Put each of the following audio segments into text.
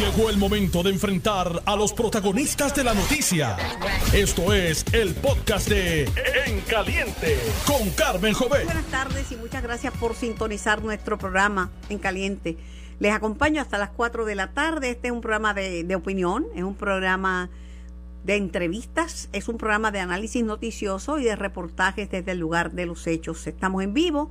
Llegó el momento de enfrentar a los protagonistas de la noticia. Esto es el podcast de En Caliente con Carmen Jovet. Buenas tardes y muchas gracias por sintonizar nuestro programa En Caliente. Les acompaño hasta las 4 de la tarde. Este es un programa de, de opinión, es un programa de entrevistas, es un programa de análisis noticioso y de reportajes desde el lugar de los hechos. Estamos en vivo.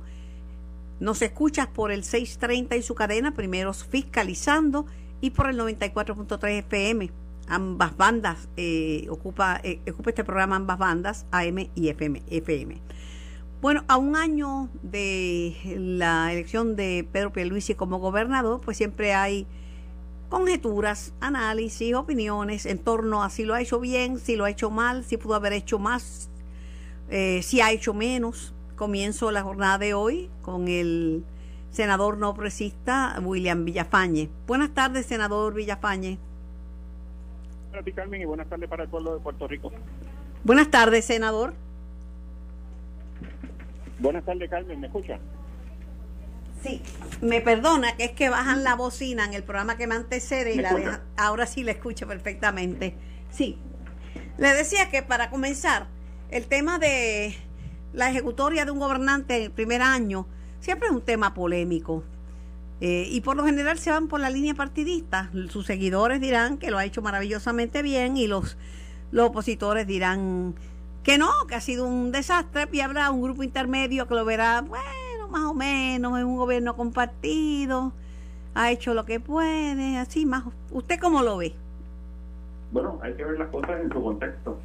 Nos escuchas por el 630 y su cadena, primeros fiscalizando, y por el 94.3 FM. Ambas bandas, eh, ocupa, eh, ocupa este programa ambas bandas, AM y FM, FM. Bueno, a un año de la elección de Pedro Pierluisi como gobernador, pues siempre hay conjeturas, análisis, opiniones en torno a si lo ha hecho bien, si lo ha hecho mal, si pudo haber hecho más, eh, si ha hecho menos. Comienzo la jornada de hoy con el senador no presista William Villafañe. Buenas tardes, senador Villafañe. Buenas tardes, Carmen, y buenas tardes para el pueblo de Puerto Rico. Buenas tardes, senador. Buenas tardes, Carmen, ¿me escucha? Sí, me perdona que es que bajan la bocina en el programa que me antecede y ¿Me la dejan- ahora sí la escucho perfectamente. Sí. Le decía que para comenzar, el tema de la ejecutoria de un gobernante en el primer año siempre es un tema polémico. Eh, y por lo general se van por la línea partidista. Sus seguidores dirán que lo ha hecho maravillosamente bien y los, los opositores dirán que no, que ha sido un desastre y habrá un grupo intermedio que lo verá, bueno, más o menos, es un gobierno compartido, ha hecho lo que puede, así más. ¿Usted cómo lo ve? Bueno, hay que ver las cosas en su contexto.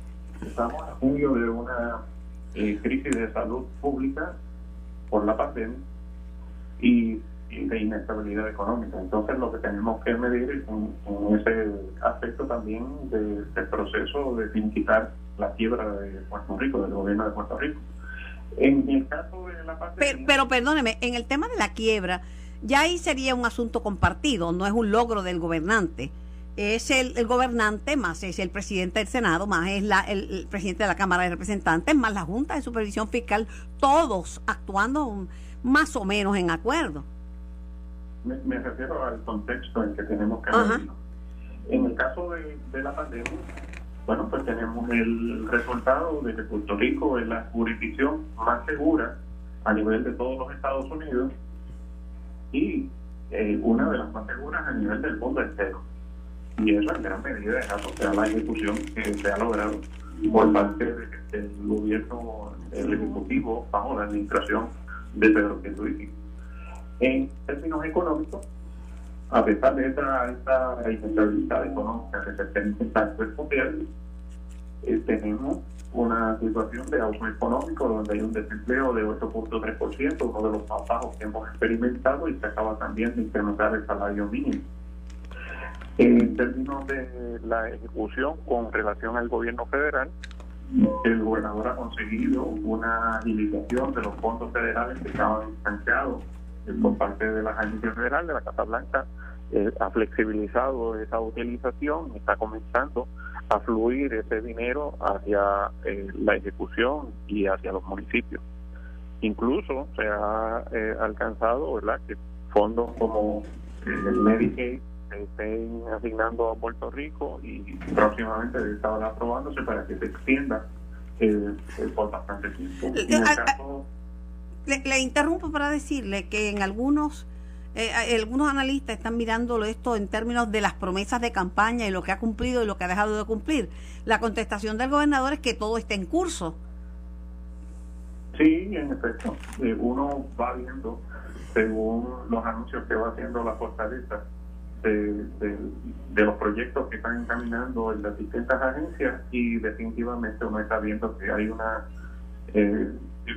Estamos a junio de una eh, crisis de salud pública por la pandemia y, y de inestabilidad económica. Entonces, lo que tenemos que medir en, en ese aspecto también de- del proceso de finiquitar la quiebra de Puerto Rico, del gobierno de Puerto Rico. En el caso de la pandemia... Pero, pero perdóneme, en el tema de la quiebra, ya ahí sería un asunto compartido, no es un logro del gobernante. Es el, el gobernante, más es el presidente del Senado, más es la, el, el presidente de la Cámara de Representantes, más la Junta de Supervisión Fiscal, todos actuando más o menos en acuerdo. Me, me refiero al contexto en que tenemos que. En el caso de, de la pandemia, bueno, pues tenemos el resultado de que Puerto Rico es la jurisdicción más segura a nivel de todos los Estados Unidos y eh, una de las más seguras a nivel del mundo entero. Y eso en gran medida es asociado a la ejecución que se ha logrado por parte de- del gobierno del Ejecutivo bajo la administración de Pedro Pierluisi. En términos económicos, a pesar de esta, esta inestabilidad económica que se está intentando exponer, eh, tenemos una situación de auge económico donde hay un desempleo de 8.3%, uno de los más bajos que hemos experimentado y se acaba también de incrementar el salario mínimo. En términos de la ejecución con relación al gobierno federal, el gobernador ha conseguido una agilización de los fondos federales que estaban estancados eh, por parte de la agencia federal de la Casa Blanca eh, ha flexibilizado esa utilización y está comenzando a fluir ese dinero hacia eh, la ejecución y hacia los municipios. Incluso se ha eh, alcanzado ¿verdad? que fondos como el Medicaid se estén asignando a Puerto Rico y próximamente estaban aprobándose para que se extienda eh, eh, por bastante tiempo. El Ah, ah, caso- Le, le interrumpo para decirle que en algunos eh, algunos analistas están mirándolo esto en términos de las promesas de campaña y lo que ha cumplido y lo que ha dejado de cumplir. La contestación del gobernador es que todo está en curso. Sí, en efecto. Eh, uno va viendo, según los anuncios que va haciendo la fortaleza, de, de- de los proyectos que están encaminando en las distintas agencias y definitivamente uno está viendo que hay una eh,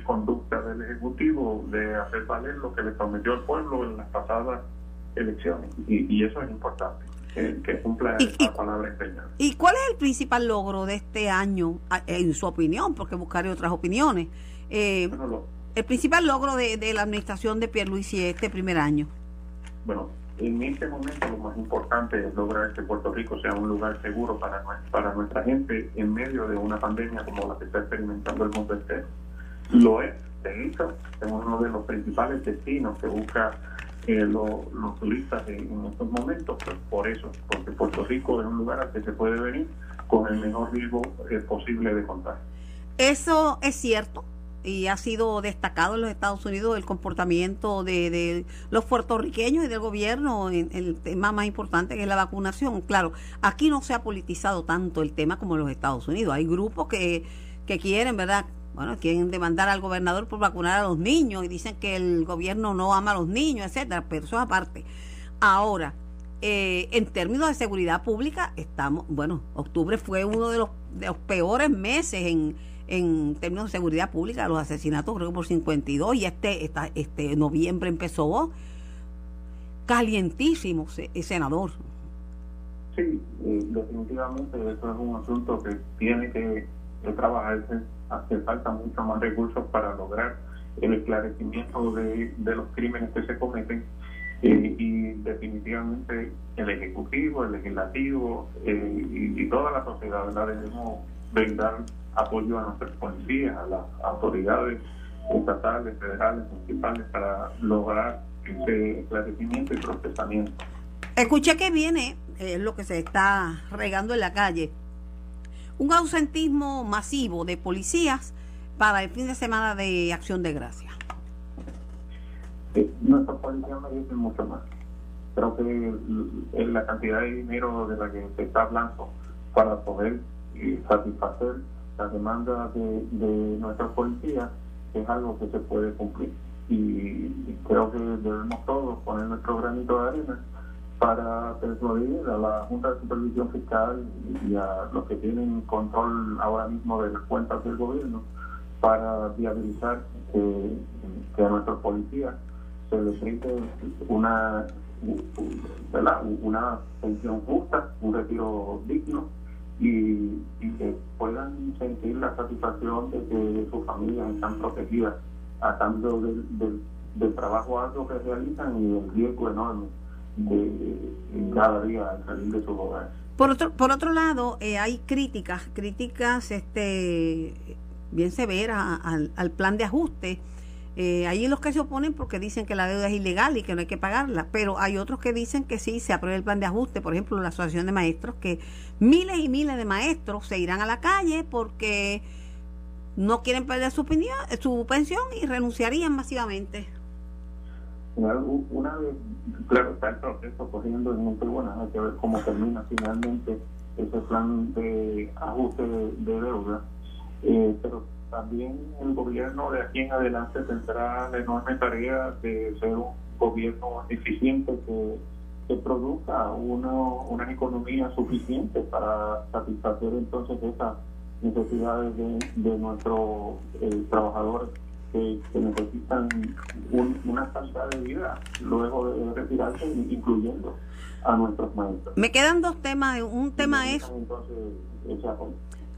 conducta del Ejecutivo de hacer valer lo que le prometió el pueblo en las pasadas elecciones. Y, y eso es importante, que, que cumpla Y- la palabra empeñada. ¿Y cuál es el principal logro de este año, en su opinión? Porque buscaré otras opiniones. Eh, Bueno, lo- el principal logro de, de la administración de Pierluisi este primer año. Bueno, en este momento lo más importante es lograr que Puerto Rico sea un lugar seguro para, nue- para nuestra gente en medio de una pandemia como la que está experimentando el mundo entero. Lo es, de hecho, es uno de los principales destinos que busca eh, los turistas en, estos momentos, pues por eso, porque Puerto Rico es un lugar al que se puede venir con el menor riesgo eh, posible de contagio. Eso es cierto y ha sido destacado en los Estados Unidos el comportamiento de, los puertorriqueños y del gobierno en el tema más importante que es la vacunación. Claro, aquí no se ha politizado tanto el tema como en los Estados Unidos. Hay grupos que, que quieren, ¿verdad? Bueno, quieren demandar al gobernador por vacunar a los niños y dicen que el gobierno no ama a los niños, etcétera, pero eso es aparte. Ahora, eh, en términos de seguridad pública, estamos, bueno, octubre fue uno de los, de los peores meses en en términos de seguridad pública, los asesinatos creo que por 52 y este, esta, este noviembre empezó calientísimo, eh, senador. Sí, eh, definitivamente eso es un asunto que tiene que, trabajarse, hace falta mucho más recursos para lograr el esclarecimiento de, los crímenes que se cometen eh, y definitivamente el Ejecutivo, el Legislativo y, toda la sociedad la debemos brindar apoyo a nuestras policías, a las autoridades estatales, federales, municipales para lograr ese esclarecimiento y procesamiento. Escuché que viene, es lo que se está regando en la calle, un ausentismo masivo de policías para el fin de semana de Acción de Gracia. Sí, nuestros policías merecen mucho más. Creo que la cantidad de dinero de la que se está hablando para poder eh, satisfacer la demanda de, de nuestras policías es algo que se puede cumplir. Y, creo que debemos todos poner nuestro granito de arena para persuadir a la Junta de Supervisión Fiscal y a los que tienen control ahora mismo de las cuentas del gobierno para viabilizar que, a nuestros policías se les brinde una, una pensión justa, un retiro digno y, que puedan sentir la satisfacción de que sus familias están protegidas a cambio del, del, trabajo alto que realizan y el riesgo enorme de, cada día salir de sus hogares. Por otro, por otro lado, eh, hay críticas, críticas este, bien severas al, al plan de ajuste eh, hay los que se oponen porque dicen que la deuda es ilegal y que no hay que pagarla, pero hay otros que dicen que sí, se apruebe el plan de ajuste, por ejemplo, la Asociación de Maestros, que miles y miles de maestros se irán a la calle porque no quieren perder su, opinión, su pensión y renunciarían masivamente. Una claro, está el proceso corriendo en un tribunal, hay que ver cómo termina finalmente ese plan de ajuste de, deuda, eh, pero también el gobierno de aquí en adelante tendrá la enorme tarea de ser un gobierno eficiente que, que produzca uno, una economía suficiente para satisfacer entonces esas necesidades de, nuestros eh, trabajadores que, necesitan una calidad de vida luego de retirarse, incluyendo a nuestros maestros. Me quedan dos temas. Un tema es...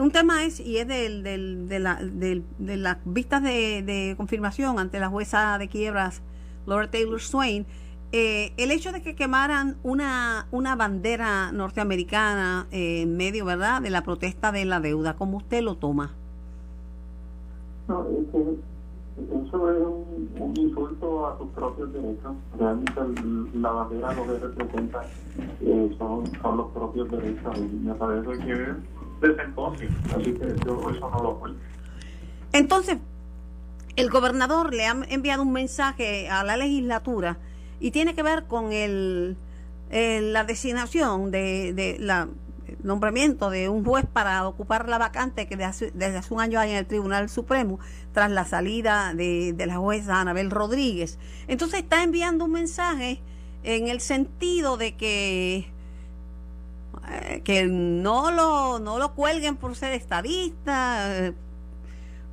Un tema es, y es del, de, la, del, de las vistas de, de, confirmación ante la jueza de quiebras, Laura Taylor Swain, eh, el hecho de que quemaran una, una bandera norteamericana eh, en medio, ¿verdad?, de la protesta de la deuda, ¿cómo usted lo toma? No, eso es un, insulto a sus propios derechos. Realmente la bandera lo que representa eh, son, son los propios derechos y me parece que Entonces, el gobernador le ha enviado un mensaje a la legislatura y tiene que ver con el, la designación de, la nombramiento de un juez para ocupar la vacante que desde hace, un año hay en el Tribunal Supremo tras la salida de, de la jueza Anabel Rodríguez. Entonces está enviando un mensaje en el sentido de que eh, que no lo, no lo cuelguen por ser estadista, eh,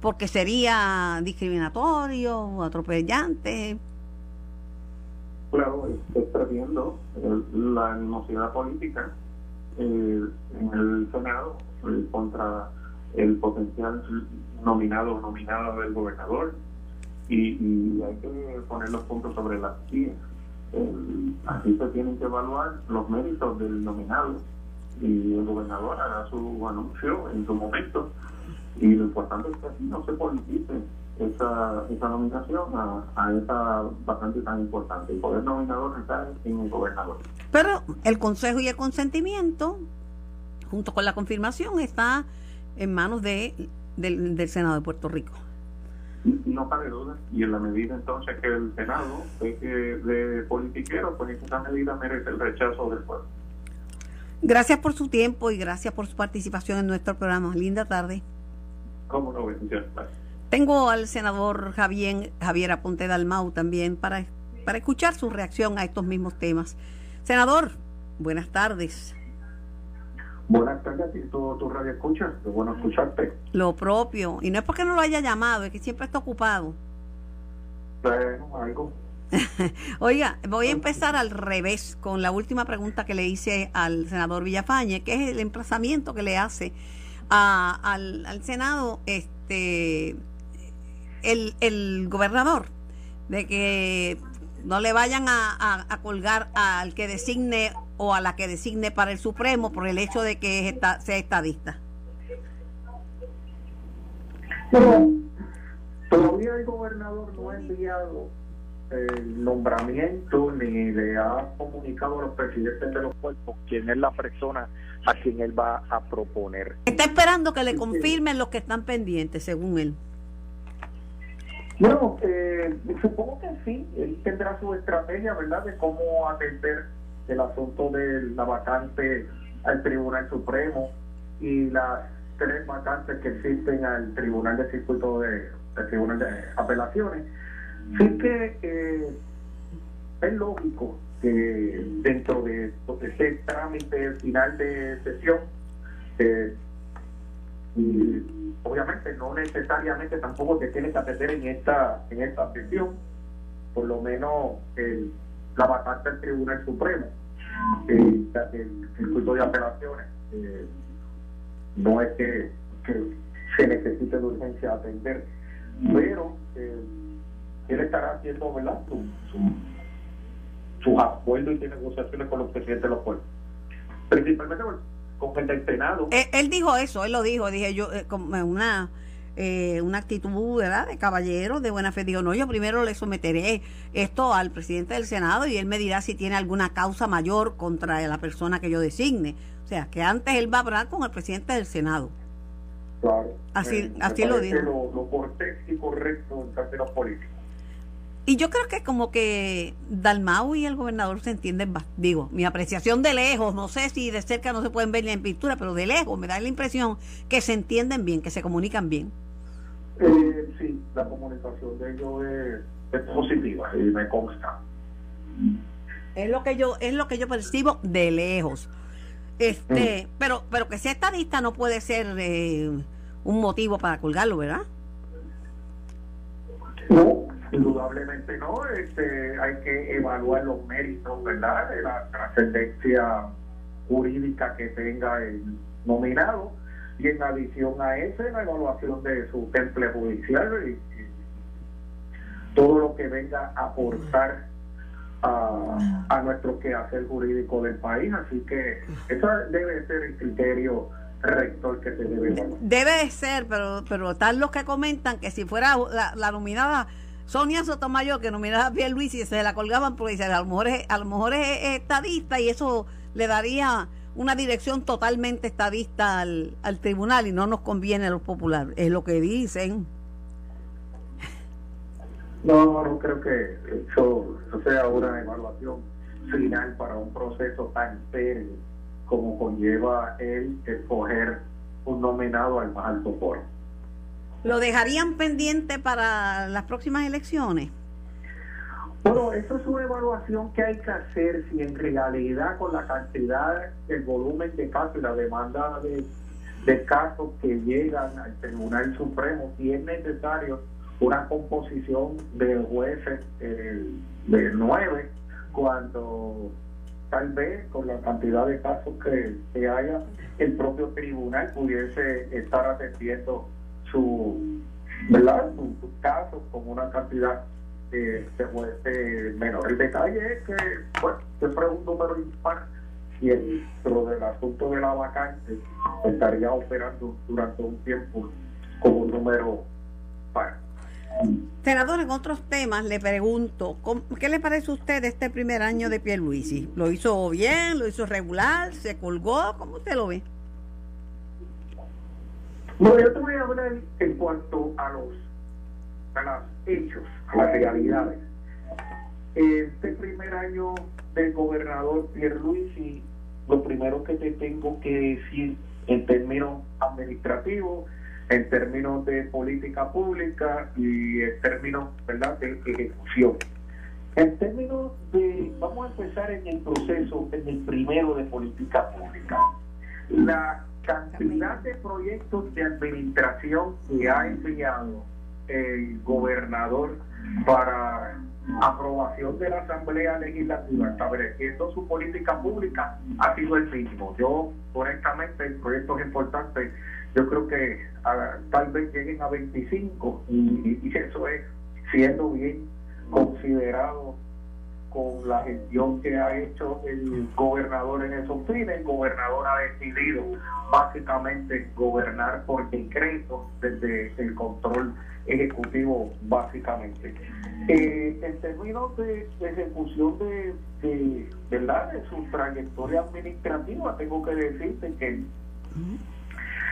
porque sería discriminatorio, atropellante. Claro, está viendo la animosidad política eh, en el Senado contra el potencial nominado o nominada del gobernador y, hay que poner los puntos sobre las sillas. así se tienen que evaluar los méritos del nominado y el gobernador hará su anuncio en su momento. Y lo importante es que así no se politice esa, esa nominación a, a esa vacante tan importante. El poder nominador está en el gobernador. Pero el consejo y el consentimiento, junto con la confirmación, está en manos de, del, del Senado de Puerto Rico. No cabe duda, y en la medida entonces que el Senado es de politiquero, pues esa medida merece el rechazo del pueblo. Gracias por su tiempo y gracias por su participación en nuestro programa. Linda tarde. ¿Cómo no? Bendiciones. Tengo al senador Javier, Javier Aponte Dalmau también para, para escuchar su reacción a estos mismos temas. Senador, buenas tardes. Buenas tardes a ti, tu, tu radio escucha. Qué bueno escucharte. Lo propio. Y no es porque no lo haya llamado, es que siempre está ocupado. Bueno, algo. Oiga, voy a empezar al revés con la última pregunta que le hice al senador Villafañe, que es el emplazamiento que le hace a, al, al Senado este el, el gobernador de que no le vayan a, a, colgar al que designe o a la que designe para el Supremo por el hecho de que es esta, sea estadista. Pero todavía el gobernador no ha enviado el nombramiento ni le ha comunicado a los presidentes de los cuerpos quién es la persona a quien él va a proponer. Está esperando que le confirmen los que están pendientes, según él. Bueno, eh, supongo que sí, él tendrá su estrategia, ¿verdad?, de cómo atender el asunto de la vacante al Tribunal Supremo y las tres vacantes que existen al Tribunal de Circuito de, Tribunal de Apelaciones. Sí que eh, es lógico que dentro de, ese trámite final de sesión eh, obviamente no necesariamente tampoco se tiene que atender en esta en esta sesión por lo menos el, la vacante del Tribunal Supremo el, el circuito de apelaciones eh, no es que, se necesite de urgencia atender pero eh, él estará haciendo ¿verdad? Su, su, sus acuerdos y negociaciones con los presidentes de los pueblos principalmente con el Senado. Él, dijo eso, él lo dijo, dije yo, eh, como una, eh, una actitud ¿verdad? de caballero, de buena fe. Digo, no, yo primero le someteré esto al presidente del Senado y él me dirá si tiene alguna causa mayor contra la persona que yo designe. O sea, que antes él va a hablar con el presidente del Senado. Claro. Así, eh, así lo dijo. Lo, lo cortés y correcto en términos políticos. Y yo creo que como que Dalmau y el gobernador se entienden, digo, mi apreciación de lejos, no sé si de cerca no se pueden ver ni en pintura, pero de lejos me da la impresión que se entienden bien, que se comunican bien. Eh, sí, la comunicación de ellos es, positiva y me consta. Es lo que yo es lo que yo percibo de lejos. Este, mm. pero pero que sea estadista no puede ser eh, un motivo para colgarlo, ¿verdad? No, Indudablemente no, este, hay que evaluar los méritos, ¿verdad?, de la trascendencia jurídica que tenga el nominado y en adición a eso la evaluación de su temple judicial y, todo lo que venga a aportar a, a nuestro quehacer jurídico del país. Así que eso debe ser el criterio rector que se debe evaluar. Debe de ser, pero, pero están los que comentan que si fuera la, la nominada Sonia Sotomayor, que nominaba a y se la colgaban porque a lo mejor es, a lo mejor es, estadista y eso le daría una dirección totalmente estadista al, al tribunal y no nos conviene a los populares, es lo que dicen. No, no creo que eso, sea una evaluación final para un proceso tan serio como conlleva el escoger un nominado al más alto foro. ¿Lo dejarían pendiente para las próximas elecciones? Bueno, eso es una evaluación que hay que hacer si en realidad con la cantidad, el volumen de casos y la demanda de, casos que llegan al Tribunal Supremo, si es necesario una composición de jueces eh, de nueve, cuando tal vez con la cantidad de casos que, que haya, el propio tribunal pudiese estar atendiendo su, ¿verdad? sus casos con una cantidad de, de menor. El detalle es que pues, siempre es un número impar y dentro del asunto de la vacante estaría operando durante un tiempo como un número par. Senador, en otros temas le pregunto, ¿qué le parece a usted este primer año de Pierluisi? ¿Lo hizo bien? ¿Lo hizo regular? ¿Se colgó? ¿Cómo usted lo ve? Bueno, yo te voy a hablar en cuanto a los, a los hechos, a las realidades. Este primer año del gobernador Pierluisi, lo primero que te tengo que decir en términos administrativos, en términos de política pública y en términos ¿verdad? de ejecución. En términos de, vamos a empezar en el proceso, en el primero de política pública. La cantidad de proyectos de administración que ha enviado el gobernador para aprobación de la Asamblea Legislativa estableciendo su política pública ha sido el mínimo. Yo, honestamente, proyectos importantes, yo creo que ah, tal vez lleguen a 25 y, y eso es siendo bien considerado con la gestión que ha hecho el gobernador en esos fines. El gobernador ha decidido básicamente gobernar por decreto desde el control ejecutivo, básicamente. Eh, en términos de, ejecución de, ¿verdad? de su trayectoria administrativa, tengo que decirte que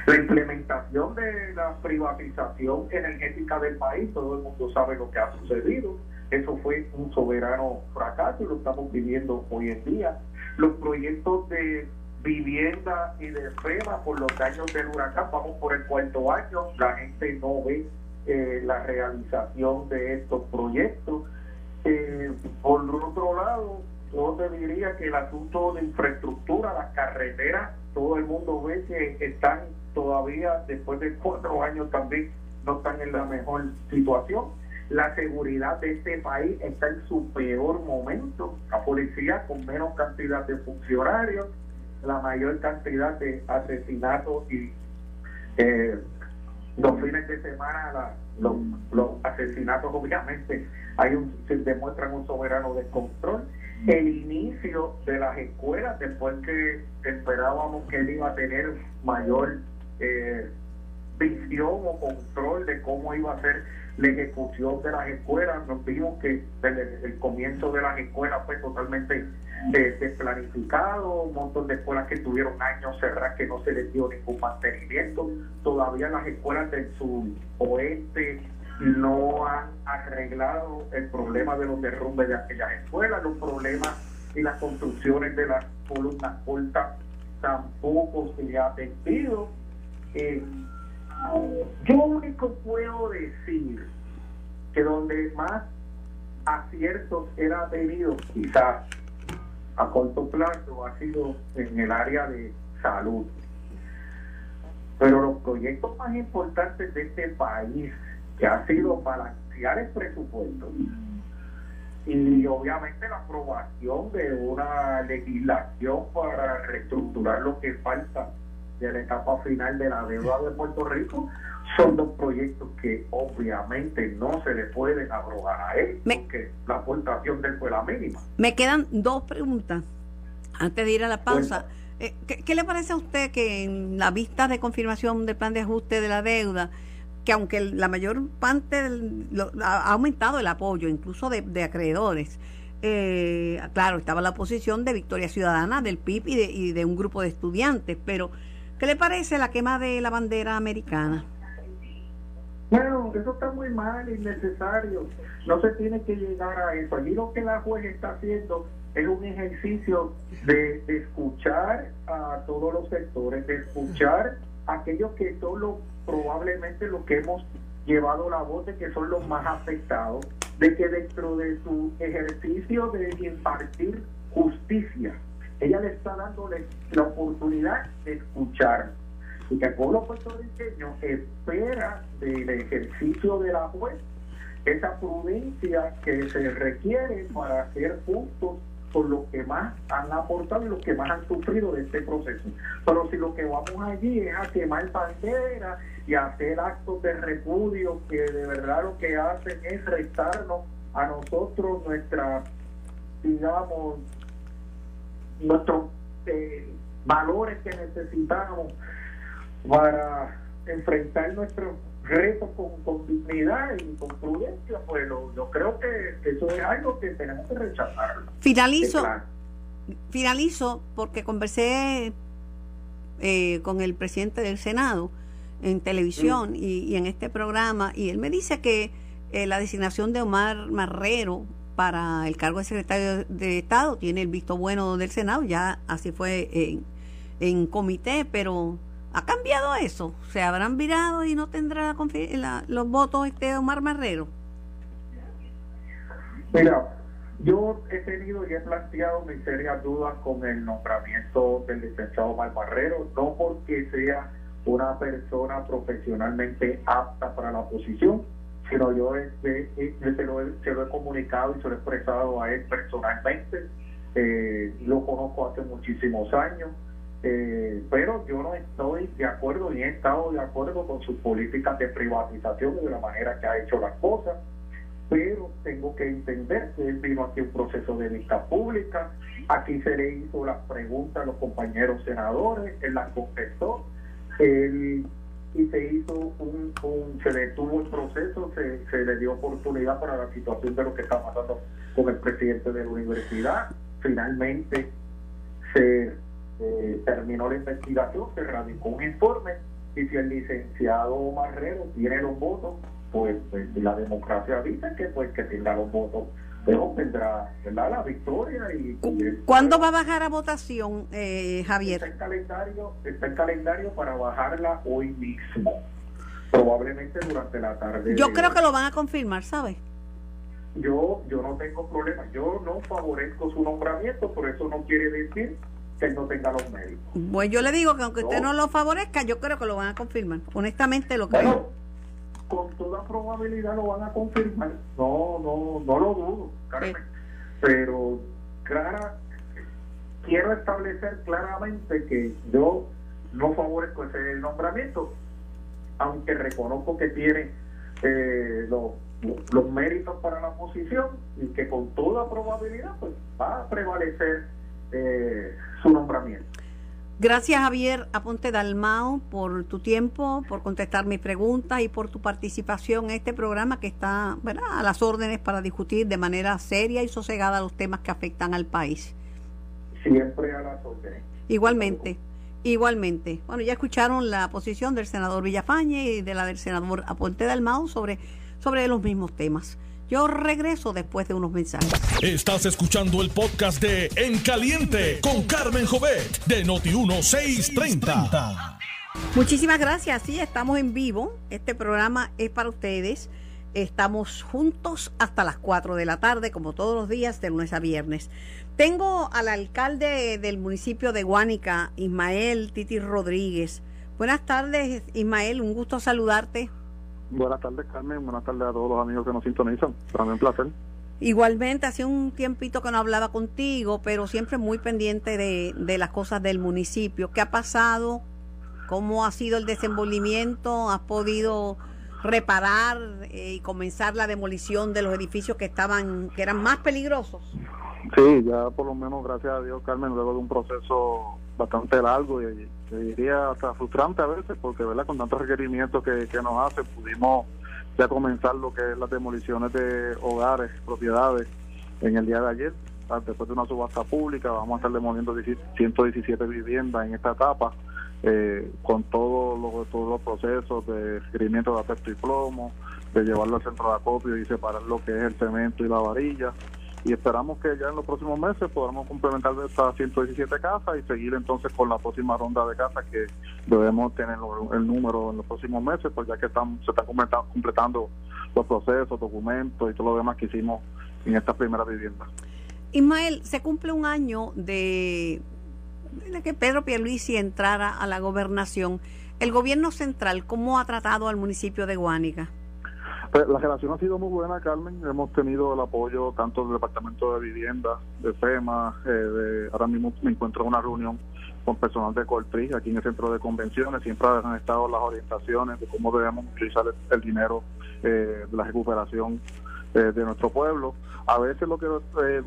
la implementación de la privatización energética del país, todo el mundo sabe lo que ha sucedido eso fue un soberano fracaso y lo estamos viviendo hoy en día. Los proyectos de vivienda y de FEMA por los daños del huracán, vamos por el cuarto año, la gente no ve eh, la realización de estos proyectos. Eh, por otro lado, yo te diría que el asunto de infraestructura, las carreteras, todo el mundo ve que están todavía, después de cuatro años también, no están en la mejor situación la seguridad de este país está en su peor momento. La policía con menos cantidad de funcionarios, la mayor cantidad de asesinatos y eh, los fines de semana los, los, asesinatos obviamente hay un, se demuestran un soberano descontrol. El inicio de las escuelas después que esperábamos que él iba a tener mayor eh, visión o control de cómo iba a ser la ejecución de las escuelas, nos vimos que desde el comienzo de las escuelas fue totalmente eh, desplanificado, un montón de escuelas que tuvieron años cerradas que no se les dio ningún mantenimiento, todavía las escuelas del suroeste no han arreglado el problema de los derrumbes de aquellas escuelas, los problemas y las construcciones de las columnas cortas tampoco se ha atendido. Eh, yo único puedo decir que donde más aciertos era tenido, quizás a corto plazo, ha sido en el área de salud. Pero los proyectos más importantes de este país, que ha sido balancear el presupuesto y obviamente la aprobación de una legislación para reestructurar lo que falta de la etapa final de la deuda de Puerto Rico son dos proyectos que obviamente no se le pueden abrogar a él porque la aportación de él fue la mínima. Me quedan dos preguntas antes de ir a la pausa. Eh, ¿qué, le parece a usted que en la vista de confirmación del plan de ajuste de la deuda, que aunque la mayor parte ha aumentado el apoyo, incluso de, acreedores, eh, claro, estaba la oposición de Victoria Ciudadana, del PIB y de, y de un grupo de estudiantes, pero ¿Qué le parece la quema de la bandera americana? Bueno, eso está muy mal, innecesario. No se tiene que llegar a eso. Allí lo que la juez está haciendo es un ejercicio de, escuchar a todos los sectores, de escuchar a aquellos que son los, probablemente los que hemos llevado la voz de que son los más afectados, de que dentro de su ejercicio de impartir justicia, ella le está dándole la oportunidad de escuchar y que el pueblo puertorriqueño espera del ejercicio de la juez esa prudencia que se requiere para hacer puntos por los que más han aportado y los que más han sufrido de este proceso. Pero si lo que vamos allí es a quemar banderas y hacer actos de repudio que de verdad lo que hacen es restarnos a nosotros nuestra, digamos, nuestros eh, valores que necesitamos para enfrentar nuestros retos con, dignidad y con prudencia, pues yo creo que eso es algo que tenemos que rechazar. Finalizo, finalizo porque conversé eh, con el presidente del Senado en televisión mm. y, en este programa y él me dice que eh, la designación de Omar Marrero para el cargo de secretario de Estado tiene el visto bueno del Senado, ya así fue en, en comité, pero ¿Ha cambiado eso? ¿Se habrán virado y no tendrá los votos este Omar Marrero? Mira, yo he tenido y he planteado mis serias dudas con el nombramiento del licenciado Omar Marrero, no porque sea una persona profesionalmente apta para la posición, sino yo se, lo he, comunicado y se lo he expresado a él personalmente. Eh, lo conozco hace muchísimos años eh, pero yo no estoy de acuerdo ni he estado de acuerdo con sus políticas de privatización y de la manera que ha hecho las cosas, pero tengo que entender que él vino aquí un proceso de vista pública, aquí se le hizo las preguntas a los compañeros senadores, él las contestó, y se hizo un, se detuvo el proceso, se, se le dio oportunidad para la situación de lo que está pasando con el presidente de la universidad, finalmente se eh, terminó la investigación, se radicó un informe y si el licenciado Marrero tiene los votos, pues, pues la democracia dice que pues que tenga los votos pero tendrá la victoria y ¿Cuándo va a bajar a votación, eh, Javier? Está en calendario, está en calendario para bajarla hoy mismo, probablemente durante la tarde. Yo creo que lo van a confirmar, ¿sabes? Yo yo no tengo problema, yo no favorezco su nombramiento, por eso no quiere decir que no tenga los médicos. Pues yo le digo que aunque usted no lo favorezca, yo creo que lo van a confirmar. Honestamente lo creo. con toda probabilidad lo van a confirmar. No, no, no lo dudo, Carmen. Pero clara, quiero establecer claramente que yo no favorezco ese nombramiento, aunque reconozco que tiene eh, los, los méritos para la posición y que con toda probabilidad pues va a prevalecer eh, su nombramiento. Gracias Javier Aponte Dalmao por tu tiempo, por contestar mis preguntas y por tu participación en este programa que está a las órdenes para discutir de manera seria y sosegada los temas que afectan al país. Siempre a las órdenes. Igualmente, igualmente. Bueno, ya escucharon la posición del senador Villafañe y de la del senador Aponte Dalmao sobre, sobre los mismos temas. Yo regreso después de unos mensajes. Estás escuchando el podcast de En Caliente con Carmen Jovet de Noti1630. Muchísimas gracias. Sí, estamos en vivo. Este programa es para ustedes. Estamos juntos hasta las 4 de la tarde, como todos los días, de lunes a viernes. Tengo al alcalde del municipio de Guánica, Ismael Titi Rodríguez. Buenas tardes, Ismael. Un gusto saludarte. Buenas tardes, Carmen. Buenas tardes a todos los amigos que nos sintonizan. Para mí un placer. Igualmente, hace un tiempito que no hablaba contigo, pero siempre muy pendiente de, de las cosas del municipio. ¿Qué ha pasado? ¿Cómo ha sido el desenvolvimiento? ¿Has podido reparar eh, y comenzar la demolición de los edificios que estaban, que eran más peligrosos? Sí, ya por lo menos, gracias a Dios, Carmen, luego de un proceso bastante largo y te diría hasta frustrante a veces, porque verdad con tantos requerimientos que, que nos hacen, pudimos ya comenzar lo que es las demoliciones de hogares, propiedades en el día de ayer. Ah, después de una subasta pública, vamos a estar demoliendo 117 viviendas en esta etapa, eh, con todos los, todos los procesos de requerimiento de aspecto y plomo, de llevarlo al centro de acopio y separar lo que es el cemento y la varilla y esperamos que ya en los próximos meses podamos complementar estas 117 casas y seguir entonces con la próxima ronda de casas que debemos tener el número en los próximos meses, pues ya que se están completando los procesos, documentos y todo lo demás que hicimos en estas primeras viviendas. Ismael, se cumple un año de, de que Pedro Pierluisi entrara a la gobernación. ¿El gobierno central cómo ha tratado al municipio de Guánica? Pues, la relación ha sido muy buena, Carmen. Hemos tenido el apoyo tanto del Departamento de Vivienda, de FEMA, eh, de, ahora mismo me encuentro en una reunión con personal de Coltri aquí en el centro de convenciones. Siempre han estado las orientaciones de cómo debemos utilizar el, dinero eh, de la recuperación eh, de nuestro pueblo. A veces lo que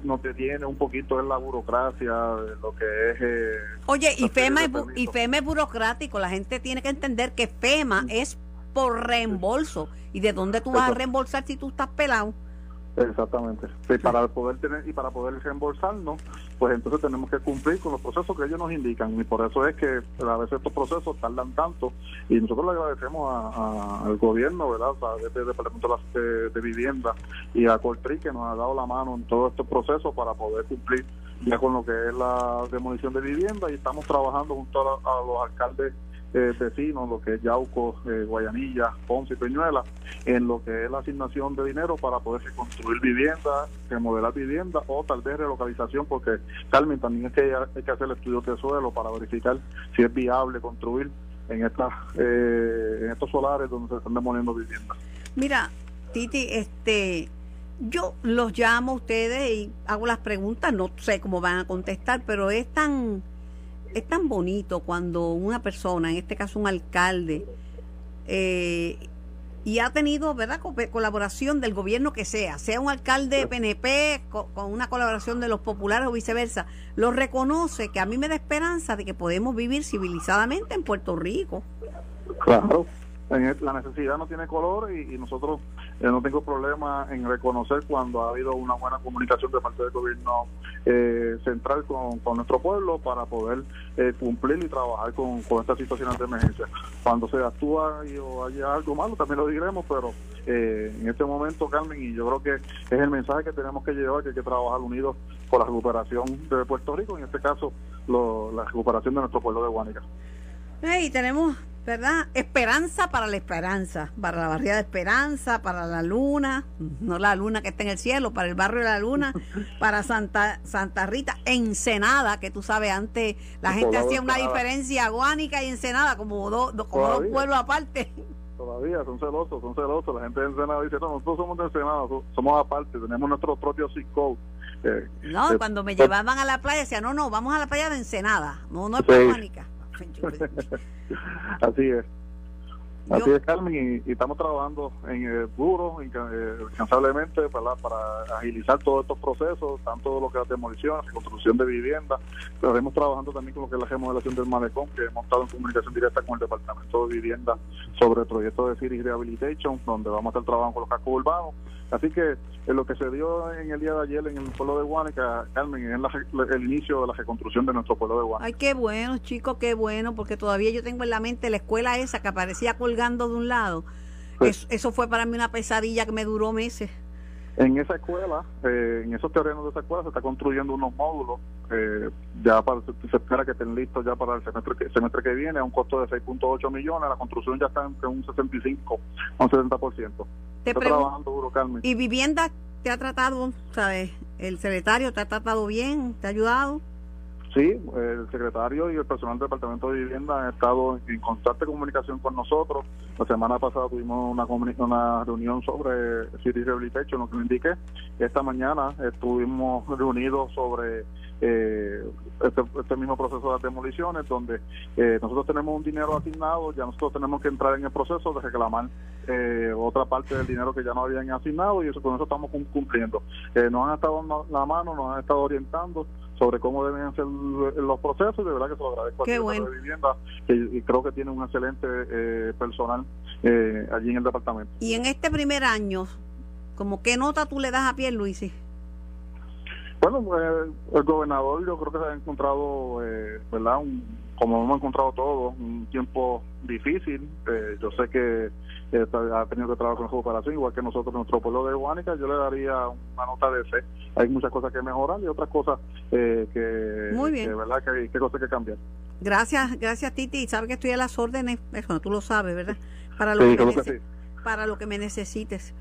nos detiene un poquito es la burocracia, lo que es... Oye, y FEMA, es, y FEMA es burocrático. La gente tiene que entender que FEMA es por reembolso. ¿Y de dónde tú vas a reembolsar si tú estás pelado? Exactamente. Para poder tener y para poder reembolsarnos, pues entonces tenemos que cumplir con los procesos que ellos nos indican y por eso es que a veces estos procesos tardan tanto y nosotros le agradecemos al gobierno, ¿verdad? desde el Departamento de, de, Vivienda y a Coltri que nos ha dado la mano en todo este proceso para poder cumplir ya con lo que es la demolición de vivienda y estamos trabajando junto a los alcaldes eh, vecinos, lo que es Yauco, eh, Guayanilla, Ponce y Peñuela, en lo que es la asignación de dinero para poder construir vivienda, remodelar vivienda o tal vez relocalización, porque Carmen también es que hay que hacer estudios de suelo para verificar si es viable construir en estas eh, en estos solares donde se están demoliendo viviendas. Mira, Titi, este yo los llamo a ustedes y hago las preguntas, no sé cómo van a contestar, pero es tan es tan bonito cuando una persona, en este caso un alcalde, eh, y ha tenido verdad colaboración del gobierno que sea, sea un alcalde PNP con, una colaboración de los populares o viceversa, lo reconoce que a mí me da esperanza de que podemos vivir civilizadamente en Puerto Rico. Claro, la necesidad no tiene color y, nosotros eh, no tengo problema en reconocer cuando ha habido una buena comunicación de parte del gobierno eh, central con, nuestro pueblo para poder eh, cumplir y trabajar con, estas situaciones de emergencia. Cuando se actúa y o haya algo malo, también lo diremos, pero en este momento, Carmen, y yo creo que es el mensaje que tenemos que llevar, que hay que trabajar unidos por la recuperación de Puerto Rico, en este caso la recuperación de nuestro pueblo de Guánica. Y tenemos ¿verdad? Esperanza para la esperanza, para la barriada de Esperanza, para la luna, no la luna que está en el cielo, para el barrio de la luna, para Santa Santa Rita, Ensenada, que tú sabes, antes la gente hacía una diferencia aguánica y Ensenada como, dos como dos pueblos aparte. Todavía son celosos, son celosos. La gente de Ensenada dice, no, nosotros somos de Ensenada, somos aparte, tenemos nuestro propio zip eh, no, cuando me llevaban a la playa decía, no, no, vamos a la playa de Ensenada, no, no es sí. Así es. Así es, Carmen, y, estamos trabajando en eh, duro, incansablemente, para, para agilizar todos estos procesos, tanto lo que es la demolición, la reconstrucción de vivienda, pero estamos trabajando también con lo que es la remodelación del malecón, que hemos estado en comunicación directa con el Departamento de Vivienda sobre el proyecto de City Rehabilitation, donde vamos a estar trabajando con los cascos urbanos. Así que en lo que se dio en el día de ayer en el pueblo de Guánica, Carmen, es el inicio de la reconstrucción de nuestro pueblo de Guánica. Ay, qué bueno, chicos, qué bueno, porque todavía yo tengo en la mente la escuela esa que aparecía colgando de un lado. Pues eso fue para mí una pesadilla que me duró meses. En esa escuela, eh, en esos terrenos de esa escuela, se está construyendo unos módulos. Eh, ya para, se espera que estén listos ya para el semestre que, semestre que viene, a un costo de 6.8 millones. La construcción ya está entre un 65 a un 70%. Te está trabajando duro, Carmen. ¿Y vivienda te ha tratado, sabes? ¿El secretario te ha tratado bien? ¿Te ha ayudado? Sí, el secretario y el personal del Departamento de Vivienda han estado en constante comunicación con nosotros. La semana pasada tuvimos una, una reunión sobre City Rehabilitation, lo que me indiqué. Esta mañana estuvimos reunidos sobre eh, este, este, mismo proceso de demoliciones, donde eh, nosotros tenemos un dinero asignado, ya nosotros tenemos que entrar en el proceso de reclamar eh, otra parte del dinero que ya no habían asignado y eso con eso estamos cumpliendo. Eh, nos han estado dando la mano, nos han estado orientando sobre cómo deben ser los procesos de verdad que se lo agradezco Qué a de vivienda y creo que tiene un excelente eh, personal eh, allí en el departamento. Y en este primer año, como qué nota tú le das a Pierre Luis? Bueno, pues, el gobernador yo creo que se ha encontrado, eh, ¿verdad? Un, como hemos encontrado todos, un tiempo difícil. Eh, yo sé que ha tenido que trabajar con la cooperación, igual que nosotros, nuestro pueblo de Guánica, yo le daría una nota de fe. Hay muchas cosas que mejorar y otras cosas eh, que, Muy bien. ¿verdad? Que, que cosas que cambiar. Gracias, gracias Titi. Sabes que estoy a las órdenes, eso tú lo sabes, ¿verdad? Para lo, que, para lo que me necesites.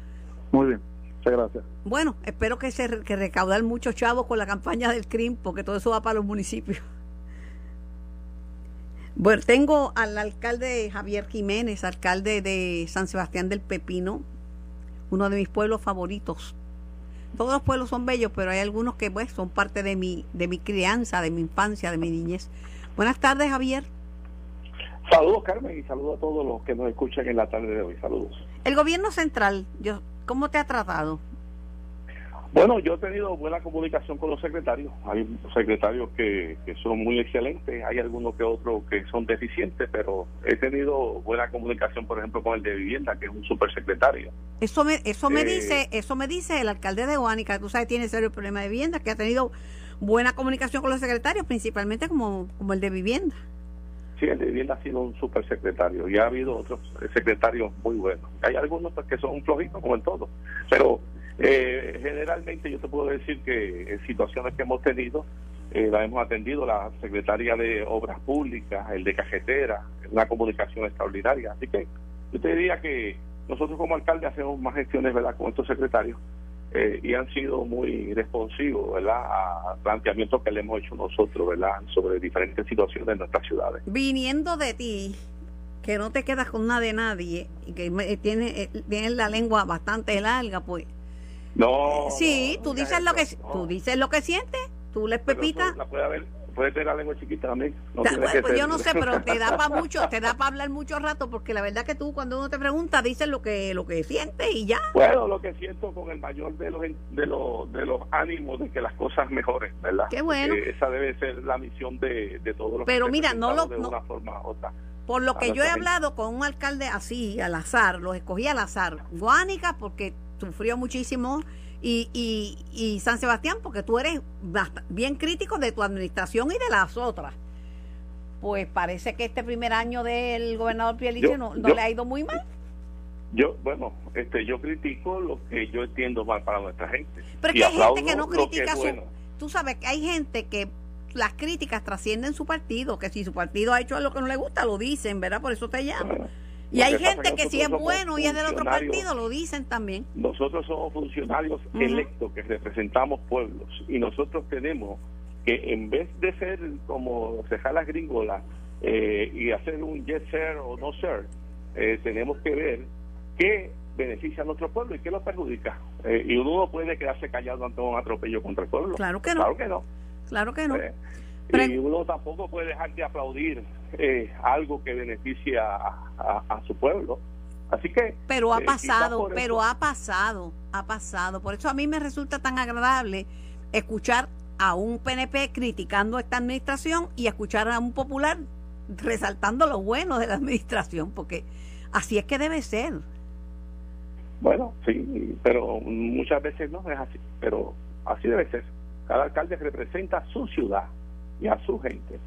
Muy bien. Muchas gracias. Bueno, espero que se que recaudar muchos chavos con la campaña del CRIM, porque todo eso va para los municipios. Bueno, tengo al alcalde Javier Jiménez, alcalde de San Sebastián del Pepino, uno de mis pueblos favoritos. Todos los pueblos son bellos, pero hay algunos que pues son parte de mi de mi crianza, de mi infancia, de mi niñez. Buenas tardes, Javier. Saludos, Carmen, y saludos a todos los que nos escuchan en la tarde de hoy. Saludos. El gobierno central, yo, ¿cómo te ha tratado? Bueno, yo he tenido buena comunicación con los secretarios. Hay secretarios que, que son muy excelentes, hay algunos que otros que son deficientes, pero he tenido buena comunicación, por ejemplo, con el de vivienda, que es un supersecretario. Eso me, eso me Eh, dice, eso me dice el alcalde de Guánica, que tú sabes tiene serio problema de vivienda, que ha tenido buena comunicación con los secretarios, principalmente como, como el de vivienda. Sí, vivienda ha sido un supersecretario y ha habido otros secretarios muy buenos. Hay algunos que son flojitos, como en todo, pero eh, generalmente yo te puedo decir que en situaciones que hemos tenido, eh, la hemos atendido la secretaria de Obras Públicas, el de Cajetera, una comunicación extraordinaria. Así que yo te diría que nosotros como alcalde hacemos más gestiones ¿verdad? con estos secretarios eh, y han sido muy responsivos ¿verdad? a planteamientos que le hemos hecho nosotros ¿verdad? sobre diferentes situaciones en nuestras ciudades. Viniendo de ti, que no te quedas con nada de nadie, y que me- tiene, eh, tienes la lengua bastante larga, pues. No. sí, tú dices lo que no. tú dices lo que sientes, tú les La puede haber, puede tener la lengua chiquita también. No tiene bueno, pues ser- yo no sé, pero te da para mucho, te da para hablar mucho rato, porque la verdad que tú cuando uno te pregunta dices lo que lo que sientes y ya. Bueno, lo que siento con el mayor de los de los de los ánimos de que las cosas mejoren, ¿verdad? Qué bueno. Porque esa debe ser la misión de, de todos los Pero que mira, no lo- de no- una forma u otra. Por lo que yo he hablado con un alcalde así, al azar, los escogí al azar. Guánica porque sufrió muchísimo y, y, y San Sebastián porque tú eres bien crítico de tu administración y de las otras. Pues parece que este primer año del gobernador Yo- no, no yo- le ha ido muy mal. Yo, bueno, este, yo critico lo que yo entiendo mal para nuestra gente. Pero es que hay gente que no que critica su... bueno. Tú sabes que hay gente que las críticas trascienden su partido, que si su partido ha hecho algo que no le gusta, lo dicen, ¿verdad? Por eso te llaman. Bueno, Y hay gente que que si es bueno y es del otro partido, lo dicen también. Nosotros somos funcionarios electos que representamos pueblos y nosotros tenemos que en vez de ser como cejar las gringolas eh, y hacer un yes sir o no sir, eh, tenemos que ver qué beneficia a nuestro pueblo y qué lo perjudica. Eh, y uno no puede quedarse callado ante un atropello contra el pueblo. Claro que no. Claro que no. Claro que no. Y uno tampoco puede dejar de aplaudir eh, algo que beneficia a, a- a su pueblo. Así que Pero ha eh, pasado, pero eso- ha pasado, ha pasado. Por eso a mí me resulta tan agradable escuchar a un PNP criticando esta administración y escuchar a un popular resaltando lo bueno de la administración, porque así es que debe ser. Bueno, sí, pero muchas veces no es así, pero así debe ser. Cada alcalde representa su ciudad y a su gente.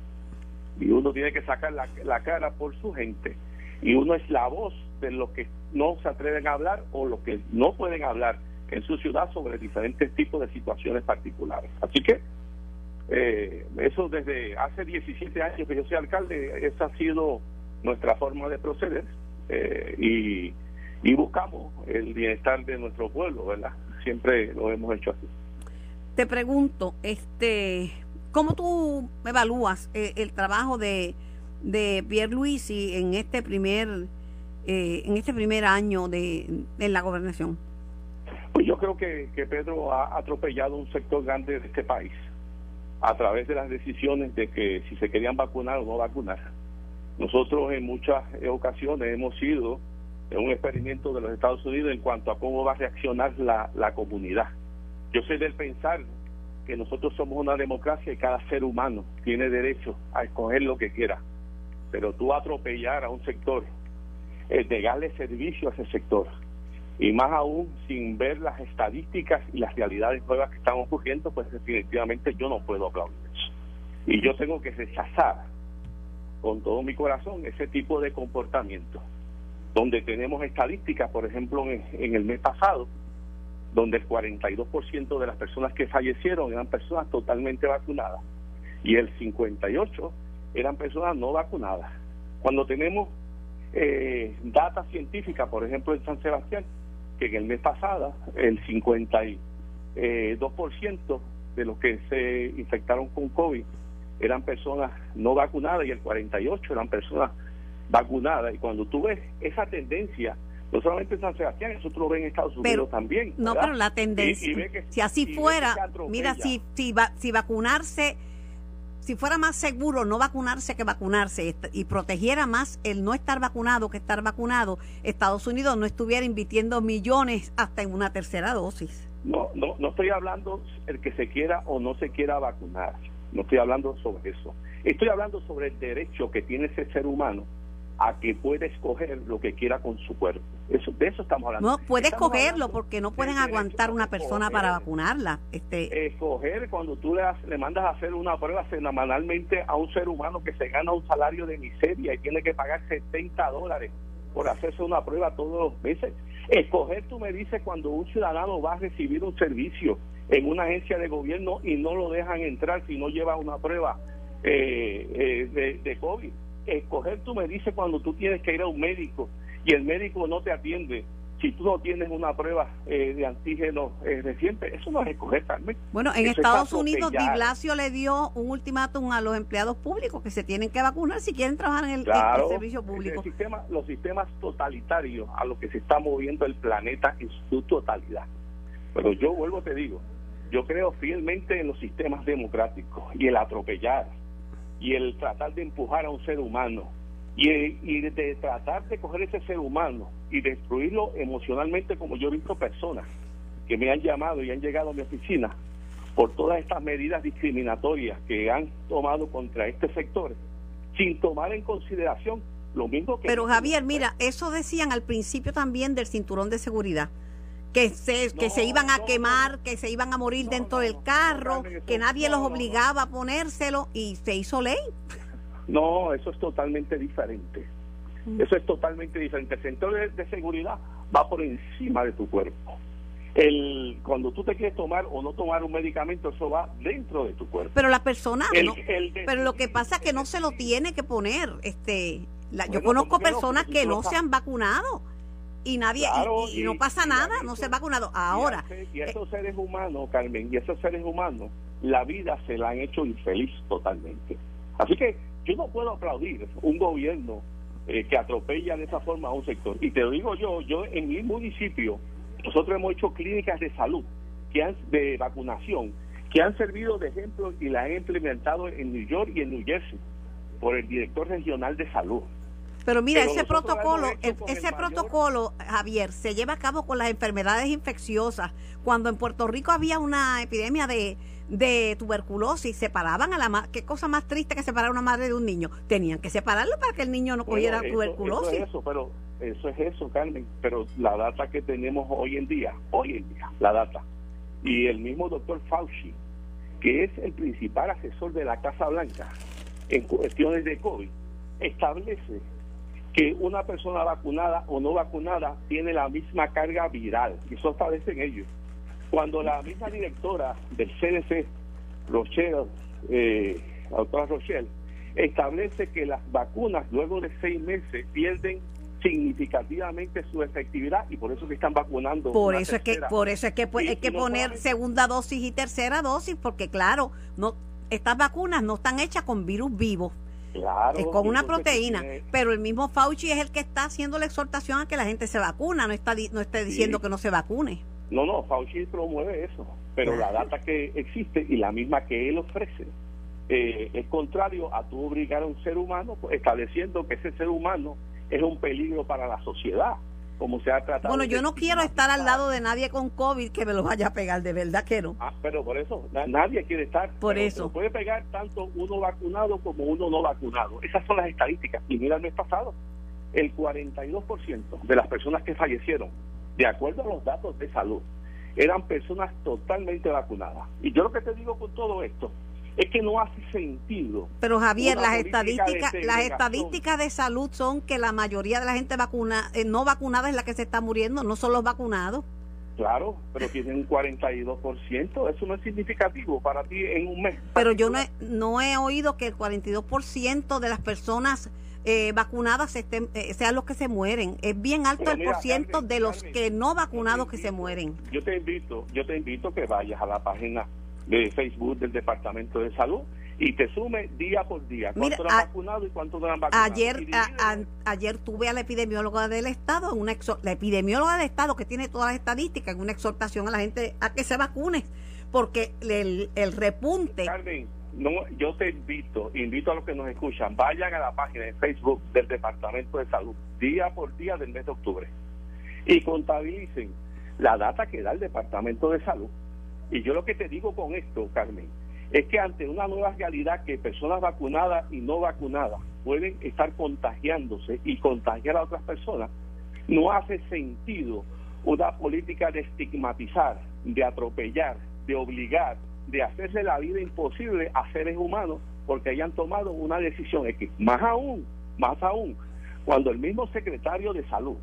Y uno tiene que sacar la, la cara por su gente. Y uno es la voz de los que no se atreven a hablar o los que no pueden hablar en su ciudad sobre diferentes tipos de situaciones particulares. Así que eh, eso desde hace 17 años que yo soy alcalde, esa ha sido nuestra forma de proceder. eh, y y buscamos el bienestar de nuestro pueblo, ¿verdad? Siempre lo hemos hecho así. Te pregunto, este, ¿cómo tú evalúas eh, el trabajo de, de Pierluisi en este primer eh, en este primer año de en la gobernación? Pues yo creo que, que Pedro ha atropellado un sector grande de este país a través de las decisiones de que si se querían vacunar o no vacunar. Nosotros en muchas ocasiones hemos sido un experimento de los Estados Unidos en cuanto a cómo va a reaccionar la, la comunidad. Yo soy del pensar que nosotros somos una democracia y cada ser humano tiene derecho a escoger lo que quiera. Pero tú atropellar a un sector, eh, negarle servicio a ese sector, y más aún sin ver las estadísticas y las realidades nuevas que están ocurriendo, pues definitivamente yo no puedo aplaudir eso. Y yo tengo que rechazar con todo mi corazón ese tipo de comportamiento donde tenemos estadísticas, por ejemplo, en, en el mes pasado, donde el 42% de las personas que fallecieron eran personas totalmente vacunadas y el 58% eran personas no vacunadas. Cuando tenemos eh, data científica, por ejemplo, en San Sebastián, que en el mes pasado el 52% de los que se infectaron con COVID eran personas no vacunadas y el 48% eran personas vacunada y cuando tú ves esa tendencia no solamente en San Sebastián eso tú lo ves en Estados Unidos Pero- también No, pero la tendencia, Y- y ve que- si así fuera, mira, si, si, va- si vacunarse, si fuera más seguro no vacunarse que vacunarse y protegiera más el no estar vacunado que estar vacunado, Estados Unidos no estuviera invirtiendo millones hasta en una tercera dosis. No, no, no estoy hablando el que se quiera o no se quiera vacunar. No estoy hablando sobre eso. Estoy hablando sobre el derecho que tiene ese ser humano a que puede escoger lo que quiera con su cuerpo. Eso, de eso estamos hablando. No, puede Estamos escogerlo porque no pueden aguantar una persona escoger. para vacunarla. Este, escoger cuando tú le, le mandas a hacer una prueba semanalmente a un ser humano que se gana un salario de miseria y tiene que pagar 70 dólares por hacerse una prueba todos los meses. Escoger, tú me dices, cuando un ciudadano va a recibir un servicio en una agencia de gobierno y no lo dejan entrar si no lleva una prueba eh, eh, de, de COVID. Escoger, tú me dices, cuando tú tienes que ir a un médico y el médico no te atiende si tú no tienes una prueba eh, de antígeno eh, reciente. Eso no es escoger, Carmen. bueno, en Eso Estados Unidos, Di. Blasio le dio un ultimátum a los empleados públicos que se tienen que vacunar si quieren trabajar en el, en el Claro, servicio público. el sistema, los sistemas totalitarios a los que se está moviendo el planeta en su totalidad. Pero yo vuelvo, te digo, yo creo fielmente en los sistemas democráticos y el atropellar y el tratar de empujar a un ser humano y, y de tratar de coger ese ser humano y destruirlo emocionalmente como yo he visto personas que me han llamado y han llegado a mi oficina por todas estas medidas discriminatorias que han tomado contra este sector sin tomar en consideración lo mismo que Pero Javier, mira, eso decían al principio también del cinturón de seguridad. Que se, que No, se iban a no, quemar, que se iban a morir No, dentro del carro, que nadie los obligaba a ponérselo y se hizo ley. No, eso es totalmente diferente. Mm. Eso es totalmente diferente. El sector de, de seguridad va por encima de tu cuerpo. El, cuando tú te quieres tomar o no tomar un medicamento, eso va dentro de tu cuerpo. Pero la persona, El- no, el de- pero lo que pasa es que no se lo tiene que poner. Este, la- yo conozco personas que no se han vacunado y nadie y- Claro, y, y no pasa nada, no se han vacunado. Ahora, Y a esos seres humanos, Carmen, y esos seres humanos, la vida se la han hecho infeliz totalmente. Así que yo no puedo aplaudir un gobierno eh, que atropella de esa forma a un sector. Y te lo digo yo, yo en mi municipio, nosotros hemos hecho clínicas de salud, que han, de vacunación, que han servido de ejemplo y la han implementado en New York y en New Jersey por el director regional de salud. Pero mira, Pero ese protocolo, el- ese el mayor- protocolo, Javier, se lleva a cabo con las enfermedades infecciosas. Cuando en Puerto Rico había una epidemia de, de tuberculosis, separaban a la ma- qué cosa más triste que separar a una madre de un niño. Tenían que separarlo para que el niño no cogiera Bueno, eso- tuberculosis. Eso, es eso, pero eso es eso, Carmen. Pero la data que tenemos hoy en día, hoy en día, la data. Y el mismo doctor Fauci, que es el principal asesor de la Casa Blanca en cuestiones de COVID, establece que una persona vacunada o no vacunada tiene la misma carga viral. Y eso establecen ellos. Cuando la misma directora del CDC, Rochelle, eh, la doctora Rochelle, establece que las vacunas luego de seis meses pierden significativamente su efectividad y por eso que están vacunando. Por eso es que, por eso es que pues, hay que no poner solamente- segunda dosis y tercera dosis, porque claro, no, estas vacunas no están hechas con virus vivos. Claro, es con una proteína, pero el mismo Fauci es el que está haciendo la exhortación a que la gente se vacuna, no está no está diciendo que no se vacune. No, no, Fauci promueve eso, pero la data que existe y la misma que él ofrece eh, es contrario a tú obligar a un ser humano pues, estableciendo que ese ser humano es un peligro para la sociedad, como se ha tratado. Bueno, yo no quiero estar al lado de nadie con COVID que me lo vaya a pegar, de verdad que no. Ah, pero por eso, na- nadie quiere estar. Por eso. puede pegar tanto uno vacunado como uno no vacunado. Esas son las estadísticas. Y mira el mes pasado, el 42% de las personas que fallecieron, de acuerdo a los datos de salud, eran personas totalmente vacunadas. Y yo lo que te digo con todo esto es que no hace sentido. Pero Javier, las estadísticas, las estadísticas de salud son que la mayoría de la gente vacuna, eh, no vacunada es la que se está muriendo, no son los vacunados. Claro, pero tienen un 42%. Eso no es significativo para ti en un mes. Pero yo no he, no he oído que el 42% de las personas eh, vacunadas estén, eh, sean los que se mueren. Es bien alto el mira, por ciento Carmen, de los Carmen, que no vacunados que se mueren. Yo te invito, yo te invito que vayas a la página de Facebook del Departamento de Salud y te sume día por día Mira, cuánto han a- vacunado y cuánto no han vacunado. Ayer, a- a- ayer tuve a la epidemióloga del Estado, una la epidemióloga del Estado que tiene todas las estadísticas, en una exhortación a la gente a que se vacune, porque el, el repunte, Carmen, no, yo te invito, invito a los que nos escuchan, vayan a la página de Facebook del Departamento de Salud, día por día del mes de octubre, y contabilicen la data que da el Departamento de Salud. Y yo lo que te digo con esto, Carmen, es que ante una nueva realidad que personas vacunadas y no vacunadas pueden estar contagiándose y contagiar a otras personas, no hace sentido una política de estigmatizar, de atropellar, de obligar, de hacerle la vida imposible a seres humanos porque hayan tomado una decisión X. Más aún, más aún, cuando el mismo secretario de salud,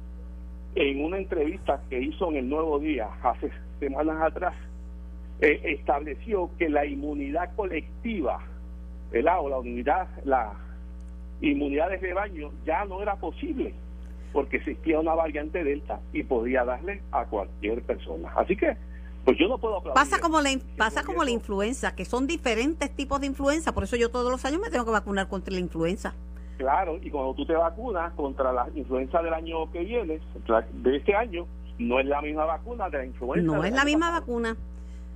en una entrevista que hizo en el Nuevo Día hace semanas atrás, eh, estableció que la inmunidad colectiva, el o la unidad, la inmunidad de rebaño ya no era posible porque existía una variante delta y podía darle a cualquier persona. Así que pues yo no puedo Pasa como la pasa como la influenza, que son diferentes tipos de influenza, por eso yo todos los años me tengo que vacunar contra la influenza. Claro, y cuando tú te vacunas contra la influenza del año que viene, de este año, no es la misma vacuna de la influenza. No es la misma vacuna.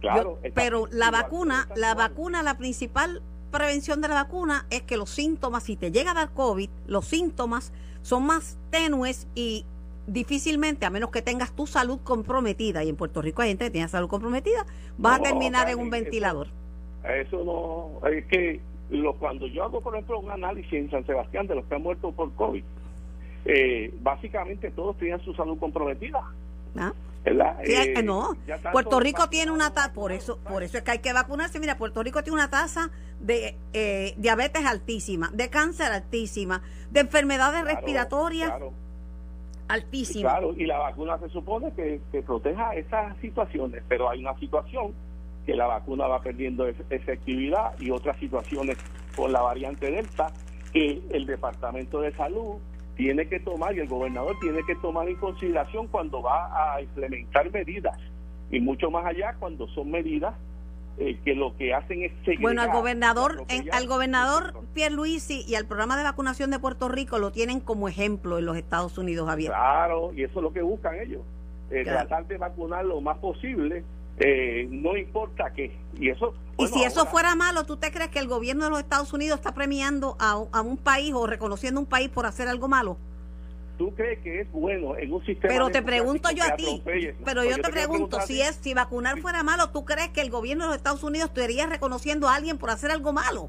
Claro, pero la vacuna, la vacuna, la principal prevención de la vacuna es que los síntomas, si te llega a dar COVID, los síntomas son más tenues y difícilmente, a menos que tengas tu salud comprometida, y en Puerto Rico hay gente que tiene salud comprometida, vas a terminar en un ventilador. Eso, no, es que lo, cuando yo hago, por ejemplo, un análisis en San Sebastián de los que han muerto por COVID, eh, básicamente todos tenían su salud comprometida. ¿Ah? Eh, no, Puerto Rico tiene una tasa, por eso, por eso es que hay que vacunarse. Mira, Puerto Rico tiene una tasa de eh, diabetes altísima, de cáncer altísima, de enfermedades respiratorias altísima. Claro, y la vacuna se supone que, que proteja esas situaciones, pero hay una situación que la vacuna va perdiendo efectividad y otras situaciones con la variante Delta que el Departamento de Salud tiene que tomar y el gobernador tiene que tomar en consideración cuando va a implementar medidas y mucho más allá cuando son medidas eh, que lo que hacen es seguir bueno al gobernador en, al gobernador Pierluisi y al programa de vacunación de Puerto Rico lo tienen como ejemplo en los Estados Unidos abiertos claro y eso es lo que buscan ellos eh, tratar de vacunar lo más posible eh, no importa qué. Y eso y si eso fuera malo tú te crees que el gobierno de los Estados Unidos está premiando a, a un país o reconociendo un país por hacer algo malo ¿Tú crees que es bueno en un sistema Pero te pregunto yo a ti, pero yo, te, pregunto, si es si vacunar fuera malo, ¿tú crees que el gobierno de los Estados Unidos estaría reconociendo a alguien por hacer algo malo?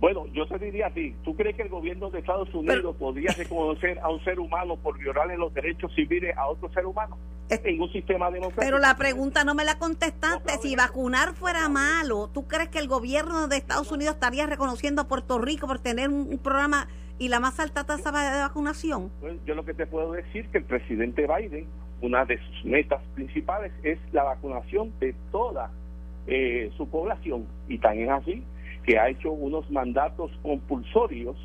Bueno, yo te diría a ti, ¿tú crees que el gobierno de Estados Unidos podría reconocer a un ser humano por violarle los derechos civiles a otro ser humano en un sistema democrático? Pero la pregunta no me la contestaste. si vacunar fuera malo, ¿tú crees que el gobierno de Estados Unidos estaría reconociendo a Puerto Rico por tener un programa y la más alta tasa de vacunación? Pues yo lo que te puedo decir que el presidente Biden, una de sus metas principales es la vacunación de toda eh, su población y tan es así que ha hecho unos mandatos compulsorios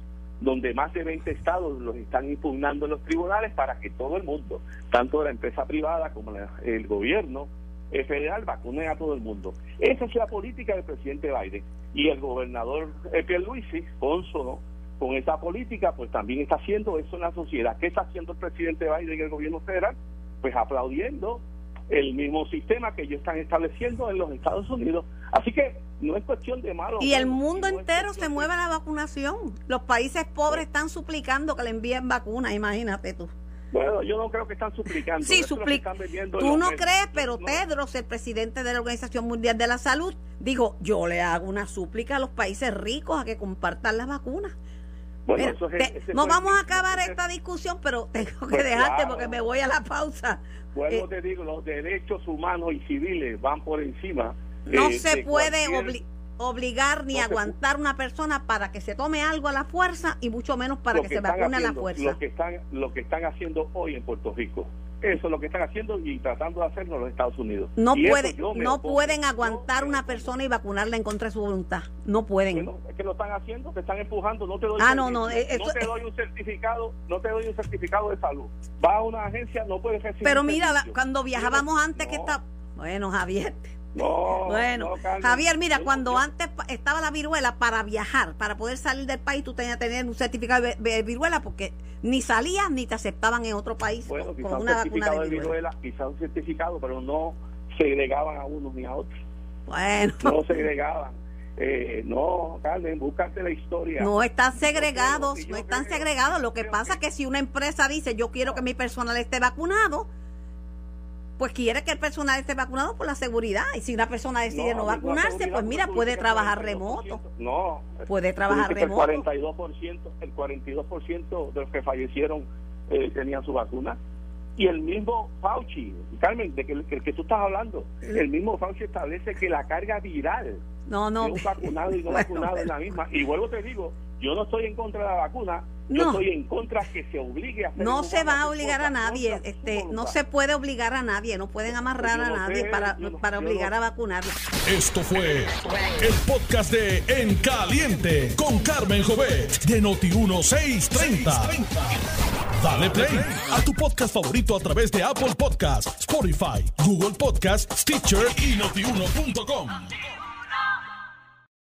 donde más de 20 estados los están impugnando en los tribunales para que todo el mundo, tanto la empresa privada como el gobierno eh, federal, vacune a todo el mundo. Esa es la política del presidente Biden. Y el gobernador eh, Pierluisi, consono con esa política, pues también está haciendo eso en la sociedad. ¿Qué está haciendo el presidente Biden y el gobierno federal? Pues aplaudiendo el mismo sistema que ellos están estableciendo en los Estados Unidos. Así que no es cuestión de malo. Y el mundo entero se mueve a la vacunación. Los países pobres están suplicando que le envíen vacunas, imagínate tú. Bueno, yo no creo que están suplicando. Sí, suplican. Tú no crees, pero Tedros, el presidente de la Organización Mundial de la Salud, dijo, yo le hago una súplica a los países ricos a que compartan las vacunas no vamos a acabar esta discusión, pero tengo que pues dejarte porque me voy a la pausa. Bueno, eh, te digo, los derechos humanos y civiles van por encima. No se puede obligar ni aguantar una persona para que se tome algo a la fuerza y mucho menos para que, se vacune a la fuerza. Lo que, están, lo que están haciendo hoy en Puerto Rico eso es lo que están haciendo y tratando de hacerlo los Estados Unidos. No, pueden, no pueden aguantar una persona y vacunarla en contra de su voluntad. No pueden. es que lo están haciendo, te están empujando. No te doy, ah, no, no, no te doy un certificado, no te doy un certificado de salud. Va a una agencia, no puedes recibir. Pero mira, cuando viajábamos antes que está, bueno, Javier. No, bueno, Javier, mira, cuando antes estaba la viruela para viajar, para poder salir del país, tú tenías que tener un certificado de, viruela porque ni salías ni te aceptaban en otro país bueno, con, una vacuna de viruela. Quizás un certificado, pero no segregaban a unos ni a otros. Bueno. No segregaban. Eh, no, Carmen, búscate la historia. No están segregados, no están segregados. Lo que pasa es que si una empresa dice yo quiero que mi personal esté vacunado, pues quiere que el personal esté vacunado por la seguridad. Y si una persona decide no, vacunarse, pues mira, puede trabajar remoto. No, puede trabajar remoto. El 42%, el 42% de los que fallecieron eh, tenían su vacuna. Y el mismo Fauci, Carmen, de que, tú estás hablando, el mismo Fauci establece que la carga viral no, no. de un vacunado y no vacunado es la misma. Y vuelvo te digo, yo no estoy en contra de la vacuna, yo estoy en contra que se obligue a hacer No se va a obligar a nadie, este, no se puede obligar a nadie, no pueden amarrar a nadie para, para obligar a vacunar. Esto fue el podcast de En Caliente con Carmen Jovet de Noti 1630. Dale play a tu podcast favorito a través de Apple Podcasts, Spotify, Google Podcasts, Stitcher y notiuno.com.